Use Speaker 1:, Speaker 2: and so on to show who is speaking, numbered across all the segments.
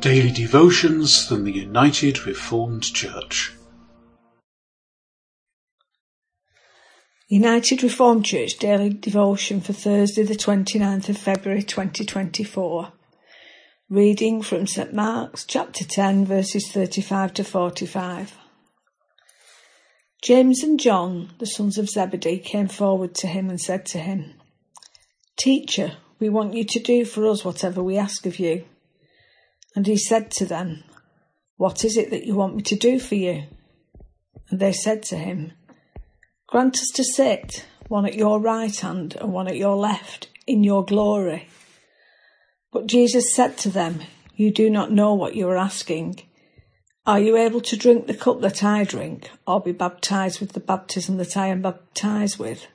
Speaker 1: Daily devotions from the United Reformed Church.
Speaker 2: United Reformed Church Daily Devotion for Thursday, the 29th of February 2024. Reading from St Mark's chapter 10, verses 35 to 45. James and John, the sons of Zebedee, came forward to him and said to him, Teacher, we want you to do for us whatever we ask of you. And he said to them, What is it that you want me to do for you? And they said to him, Grant us to sit, one at your right hand and one at your left, in your glory. But Jesus said to them, You do not know what you are asking. Are you able to drink the cup that I drink, or be baptized with the baptism that I am baptized with?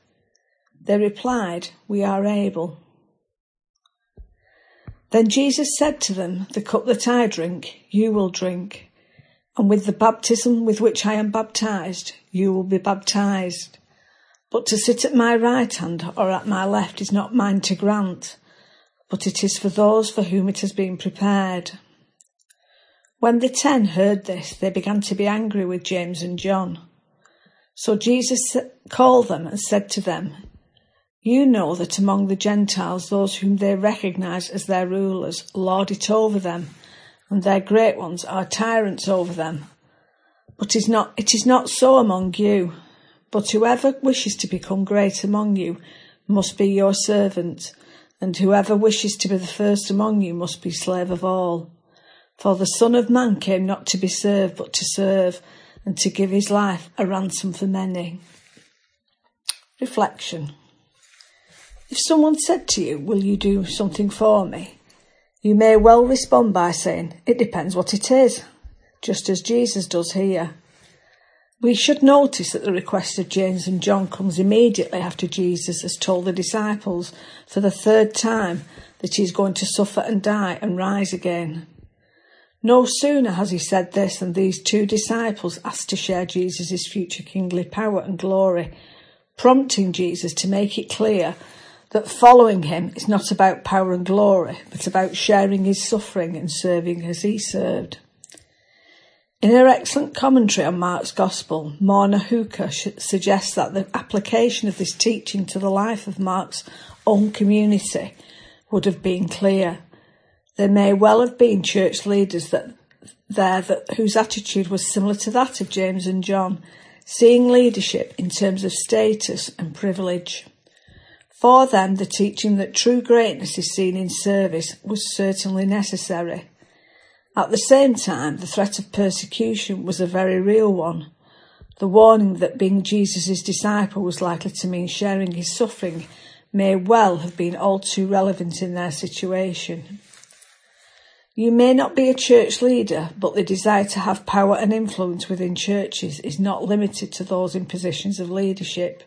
Speaker 2: They replied, We are able. Then Jesus said to them, The cup that I drink, you will drink, and with the baptism with which I am baptized, you will be baptized. But to sit at my right hand or at my left is not mine to grant, but it is for those for whom it has been prepared. When the ten heard this, they began to be angry with James and John. So Jesus called them and said to them, you know that among the Gentiles, those whom they recognize as their rulers lord it over them, and their great ones are tyrants over them. But is not, it is not so among you. But whoever wishes to become great among you must be your servant, and whoever wishes to be the first among you must be slave of all. For the Son of Man came not to be served, but to serve, and to give his life a ransom for many. Reflection. If someone said to you, Will you do something for me? You may well respond by saying, It depends what it is, just as Jesus does here. We should notice that the request of James and John comes immediately after Jesus has told the disciples for the third time that he is going to suffer and die and rise again. No sooner has he said this than these two disciples asked to share Jesus' future kingly power and glory, prompting Jesus to make it clear that following him is not about power and glory, but about sharing his suffering and serving as he served. In her excellent commentary on Mark's Gospel, Morna Hooker suggests that the application of this teaching to the life of Mark's own community would have been clear. There may well have been church leaders that there that whose attitude was similar to that of James and John, seeing leadership in terms of status and privilege. For them, the teaching that true greatness is seen in service was certainly necessary. At the same time, the threat of persecution was a very real one. The warning that being Jesus' disciple was likely to mean sharing his suffering may well have been all too relevant in their situation. You may not be a church leader, but the desire to have power and influence within churches is not limited to those in positions of leadership.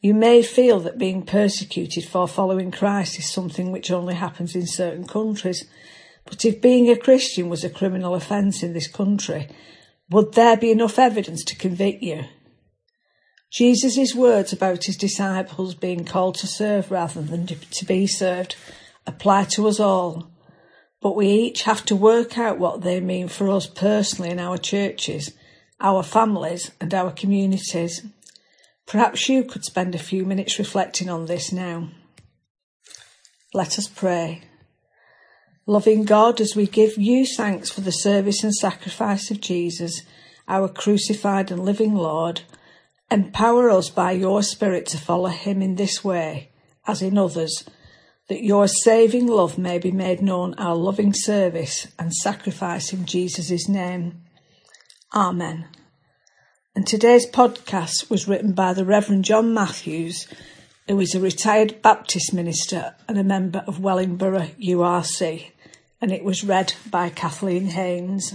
Speaker 2: You may feel that being persecuted for following Christ is something which only happens in certain countries, but if being a Christian was a criminal offence in this country, would there be enough evidence to convict you? Jesus' words about his disciples being called to serve rather than to be served apply to us all, but we each have to work out what they mean for us personally in our churches, our families, and our communities. Perhaps you could spend a few minutes reflecting on this now. Let us pray. Loving God, as we give you thanks for the service and sacrifice of Jesus, our crucified and living Lord, empower us by your Spirit to follow him in this way, as in others, that your saving love may be made known our loving service and sacrifice in Jesus' name. Amen. And today's podcast was written by the Reverend John Matthews, who is a retired Baptist minister and a member of Wellingborough URC, and it was read by Kathleen Haynes.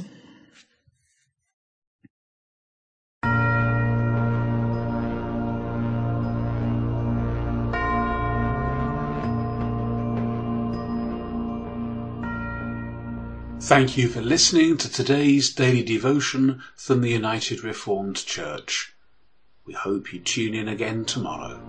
Speaker 1: Thank you for listening to today's daily devotion from the United Reformed Church. We hope you tune in again tomorrow.